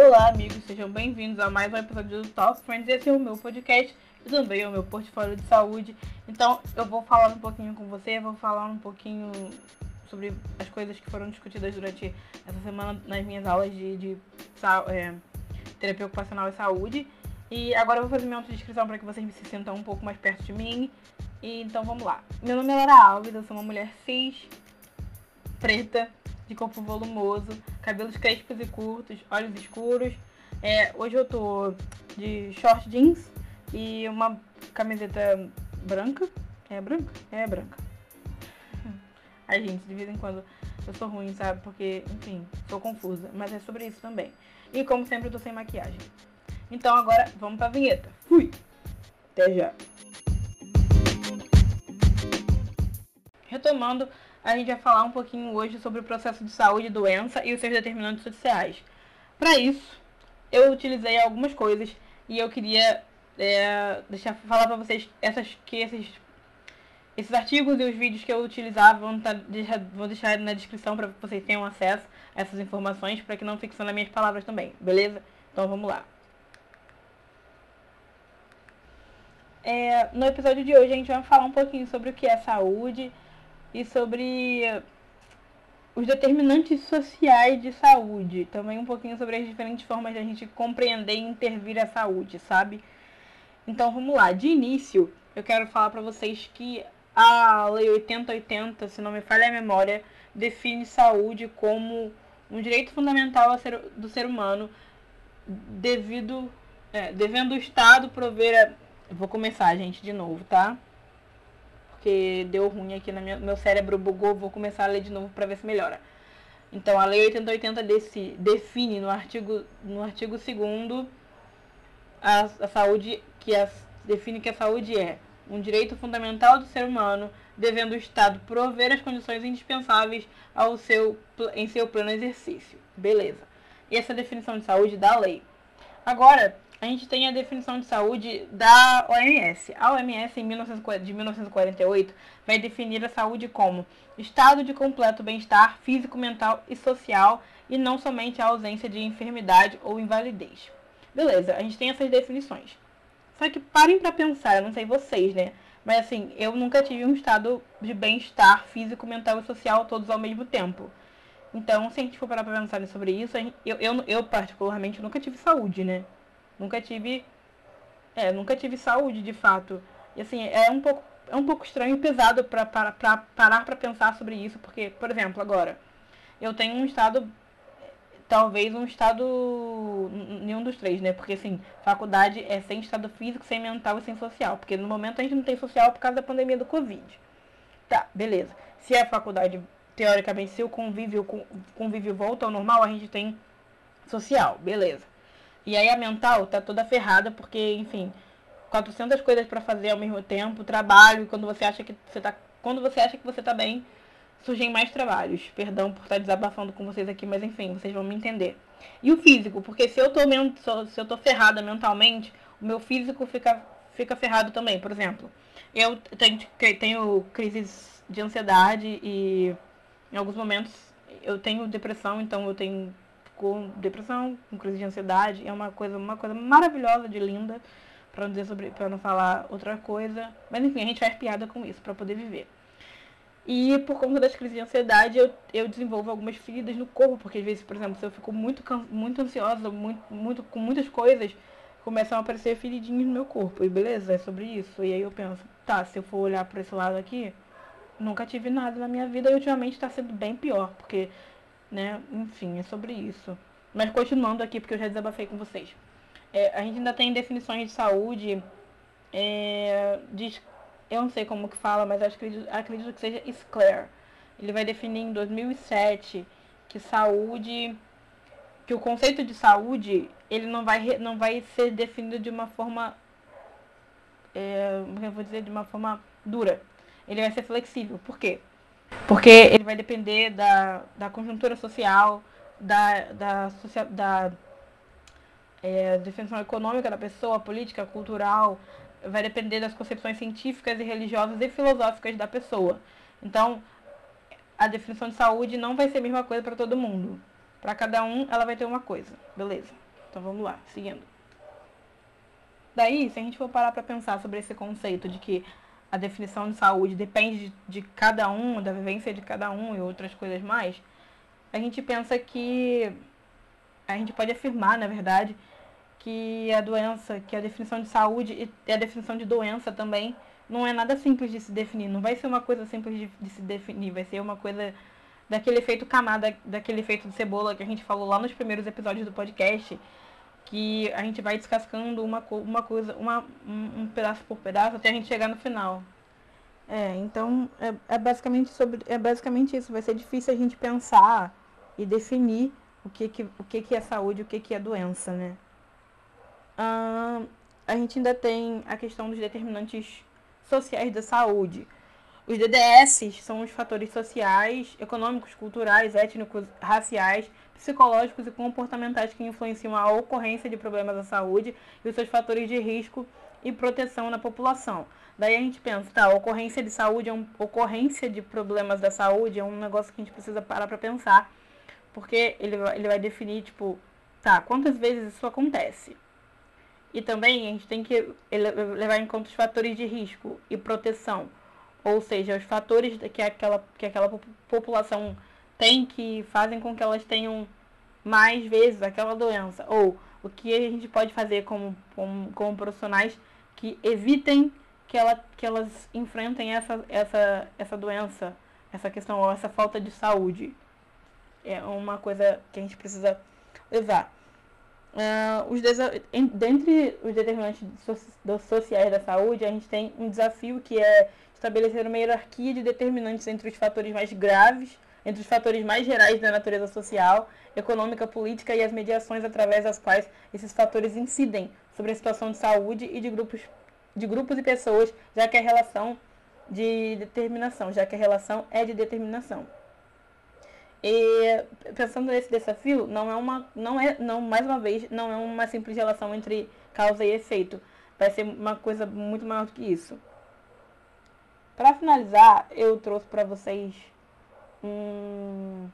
Olá, amigos, sejam bem-vindos a mais um episódio do Talk Friends. Esse é o meu podcast e também é o meu portfólio de saúde. Então, eu vou falar um pouquinho com você, vou falar um pouquinho sobre as coisas que foram discutidas durante essa semana nas minhas aulas de, de é, terapia ocupacional e saúde. E agora eu vou fazer minha autodescrição para que vocês se sintam um pouco mais perto de mim. E então vamos lá. Meu nome é Lara Alves, eu sou uma mulher cis, preta, de corpo volumoso, cabelos crespos e curtos, olhos escuros. É, hoje eu tô de short jeans e uma camiseta branca. É branca? É branca. Ai, gente, de vez em quando eu sou ruim, sabe? Porque, enfim, sou confusa. Mas é sobre isso também. E como sempre, eu tô sem maquiagem. Então agora, vamos pra vinheta. Fui! Até já! Retomando, a gente vai falar um pouquinho hoje sobre o processo de saúde e doença e os seus determinantes sociais. Para isso, eu utilizei algumas coisas e eu queria é, deixar falar para vocês essas que esses esses artigos e os vídeos que eu utilizava vão, tá, deixar, vou deixar na descrição para vocês tenham acesso a essas informações, para que não fiquem só nas minhas palavras também, beleza? Então vamos lá. É, no episódio de hoje a gente vai falar um pouquinho sobre o que é saúde e sobre os determinantes sociais de saúde. Também um pouquinho sobre as diferentes formas de a gente compreender e intervir a saúde, sabe? Então vamos lá. De início, eu quero falar para vocês que a Lei 8080, se não me falha a memória, define saúde como um direito fundamental do ser humano, devido, é, devendo o Estado prover a... Vou começar, gente, de novo, tá? Porque deu ruim aqui no meu cérebro, bugou, vou começar a ler de novo para ver se melhora. Então, a Lei 8080 desse, define no artigo, no artigo 2 a, a saúde, que a, define que a saúde é um direito fundamental do ser humano, devendo o Estado prover as condições indispensáveis ao seu, em seu pleno exercício. Beleza. E essa definição de saúde da lei. Agora, a gente tem a definição de saúde da OMS. A OMS, em 1940, de 1948, vai definir a saúde como estado de completo bem-estar físico, mental e social, e não somente a ausência de enfermidade ou invalidez. Beleza, a gente tem essas definições. Só que parem para pensar, eu não sei vocês, né? Mas assim, eu nunca tive um estado de bem-estar físico, mental e social todos ao mesmo tempo. Então, se a gente for parar pra pensar sobre isso, eu, eu, eu particularmente nunca tive saúde, né? Nunca tive. É, nunca tive saúde de fato. E assim, é um pouco, é um pouco estranho e pesado para parar para pensar sobre isso, porque, por exemplo, agora, eu tenho um estado talvez um estado. nenhum dos três, né? Porque assim, faculdade é sem estado físico, sem mental e sem social. Porque no momento a gente não tem social por causa da pandemia do Covid. Tá, beleza. Se a faculdade, teoricamente, se o convívio, convívio volta ao normal, a gente tem social, beleza. E aí a mental tá toda ferrada, porque, enfim, 400 coisas para fazer ao mesmo tempo, trabalho, quando você acha que você tá. Quando você acha que você tá bem, surgem mais trabalhos. Perdão por estar desabafando com vocês aqui, mas enfim, vocês vão me entender. E o físico, porque se eu tô, se eu tô ferrada mentalmente, o meu físico fica, fica ferrado também. Por exemplo, eu tenho, tenho crises de ansiedade e em alguns momentos eu tenho depressão, então eu tenho com depressão, com crise de ansiedade, é uma coisa, uma coisa maravilhosa de linda, para não dizer sobre, para não falar outra coisa. Mas enfim, a gente faz piada com isso para poder viver. E por conta das crises de ansiedade, eu, eu desenvolvo algumas feridas no corpo, porque às vezes, por exemplo, se eu fico muito, muito ansiosa, muito, muito, com muitas coisas, começam a aparecer feridinhos no meu corpo. E beleza, é sobre isso. E aí eu penso, tá, se eu for olhar por esse lado aqui, nunca tive nada na minha vida e ultimamente está sendo bem pior, porque, né, enfim, é sobre isso. Mas continuando aqui, porque eu já desabafei com vocês. É, a gente ainda tem definições de saúde é, eu não sei como que fala, mas acredito, acredito que seja Sclair. Ele vai definir em 2007 que saúde, que o conceito de saúde, ele não vai, não vai ser definido de uma forma, é, eu vou dizer, de uma forma dura. Ele vai ser flexível. Por quê? Porque ele vai depender da, da conjuntura social, da, da, da é, definição econômica da pessoa, política, cultural, vai depender das concepções científicas e religiosas e filosóficas da pessoa. Então, a definição de saúde não vai ser a mesma coisa para todo mundo. Para cada um, ela vai ter uma coisa. Beleza. Então vamos lá, seguindo. Daí, se a gente for parar para pensar sobre esse conceito de que a definição de saúde depende de, de, cada um, da vivência de cada um e outras coisas mais, a gente pensa que a gente pode afirmar, na verdade, que a doença, que a definição de saúde e a definição de doença também não é nada simples de se definir. Não vai ser uma coisa simples de, de se definir, vai ser uma coisa daquele efeito camada, daquele efeito de cebola que a gente falou lá nos primeiros episódios do podcast, que a gente vai descascando uma, uma coisa, uma, um, um pedaço por pedaço até a gente chegar no final. É, então é, é, basicamente sobre, é basicamente isso. Vai ser difícil a gente pensar e definir o que, que, o que, que é saúde e o que, que é doença, né? Ah, a gente ainda tem a questão dos determinantes sociais da saúde. Os DDS são os fatores sociais, econômicos, culturais, étnicos, raciais, psicológicos e comportamentais que influenciam a ocorrência de problemas da saúde e os seus fatores de risco e proteção na população. Daí a gente pensa, tá, ocorrência de saúde, é um, ocorrência de problemas da saúde é um negócio que a gente precisa parar para pensar, porque ele, ele vai definir, tipo, tá, quantas vezes isso acontece? E também a gente tem que levar em conta os fatores de risco e proteção ou seja, os fatores que aquela, que aquela população tem que fazem com que elas tenham mais vezes aquela doença, ou o que a gente pode fazer como, como, como profissionais que evitem que, ela, que elas enfrentem essa, essa, essa doença, essa questão, ou essa falta de saúde. É uma coisa que a gente precisa levar. Uh, os dentre os determinantes sociais da saúde, a gente tem um desafio que é estabelecer uma hierarquia de determinantes entre os fatores mais graves, entre os fatores mais gerais da natureza social, econômica, política e as mediações através das quais esses fatores incidem sobre a situação de saúde e de grupos, de grupos e pessoas, já que a relação de determinação, já que a relação é de determinação. E pensando nesse desafio, não é uma, não é, não mais uma vez, não é uma simples relação entre causa e efeito. Vai ser uma coisa muito maior do que isso. Para finalizar, eu trouxe para vocês um,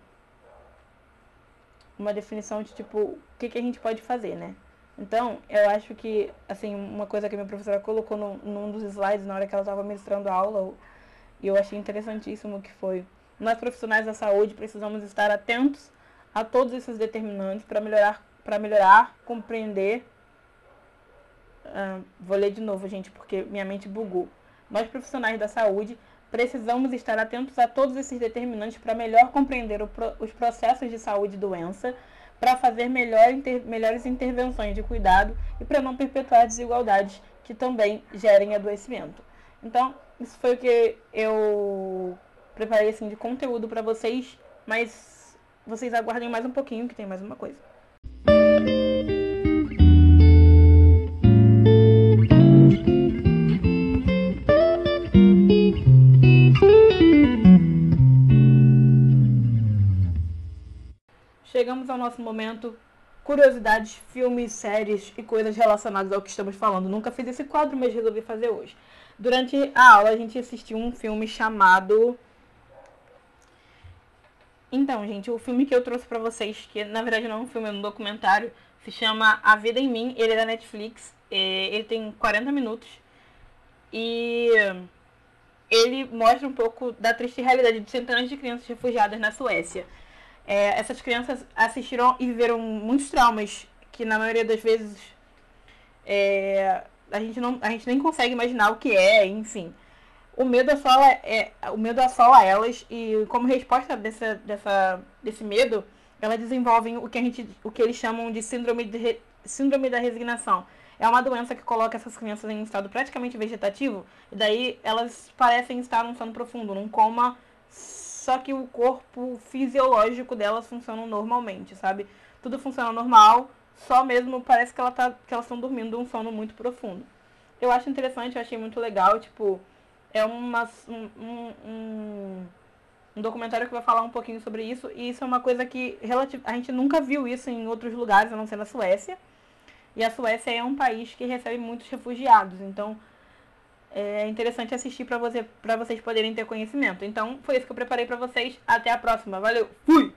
uma definição de tipo o que, que a gente pode fazer, né? Então, eu acho que, assim, uma coisa que a minha professora colocou no, num dos slides na hora que ela estava ministrando a aula, e eu achei interessantíssimo que foi, nós profissionais da saúde precisamos estar atentos a todos esses determinantes para melhorar, para melhorar, compreender. Uh, vou ler de novo, gente, porque minha mente bugou. Nós, profissionais da saúde, precisamos estar atentos a todos esses determinantes para melhor compreender pro, os processos de saúde e doença, para fazer melhor, inter, melhores intervenções de cuidado e para não perpetuar desigualdades que também gerem adoecimento. Então, isso foi o que eu preparei assim, de conteúdo para vocês, mas vocês aguardem mais um pouquinho que tem mais uma coisa. chegamos ao nosso momento curiosidades, filmes, séries e coisas relacionadas ao que estamos falando. Nunca fiz esse quadro, mas resolvi fazer hoje. Durante a aula, a gente assistiu um filme chamado. Então, gente, o filme que eu trouxe para vocês, que na verdade não é um filme, é um documentário, se chama A Vida em Mim. Ele é da Netflix. É, ele tem 40 minutos. E ele mostra um pouco da triste realidade de centenas de crianças refugiadas na Suécia. É, essas crianças assistiram e viveram muitos traumas que na maioria das vezes é, a, gente não, a gente nem consegue imaginar o que é, enfim. O medo assola, é, o medo assola elas e como resposta dessa, dessa, desse medo, elas desenvolvem o que, a gente, o que eles chamam de síndrome, de síndrome da resignação. É uma doença que coloca essas crianças em um estado praticamente vegetativo, e daí elas parecem estar num sono profundo, num coma só que o corpo fisiológico delas funciona normalmente, sabe? Tudo funciona normal, só mesmo parece que, ela tá, que elas estão dormindo um sono muito profundo. Eu acho interessante, eu achei muito legal, tipo, é uma, um, um, um documentário que vai falar um pouquinho sobre isso, e isso é uma coisa que a gente nunca viu isso em outros lugares, a não ser na Suécia. E a Suécia é um país que recebe muitos refugiados, então é interessante assistir para você, vocês poderem ter conhecimento. Então, foi isso que eu preparei para vocês. Até a próxima. Valeu. Fui!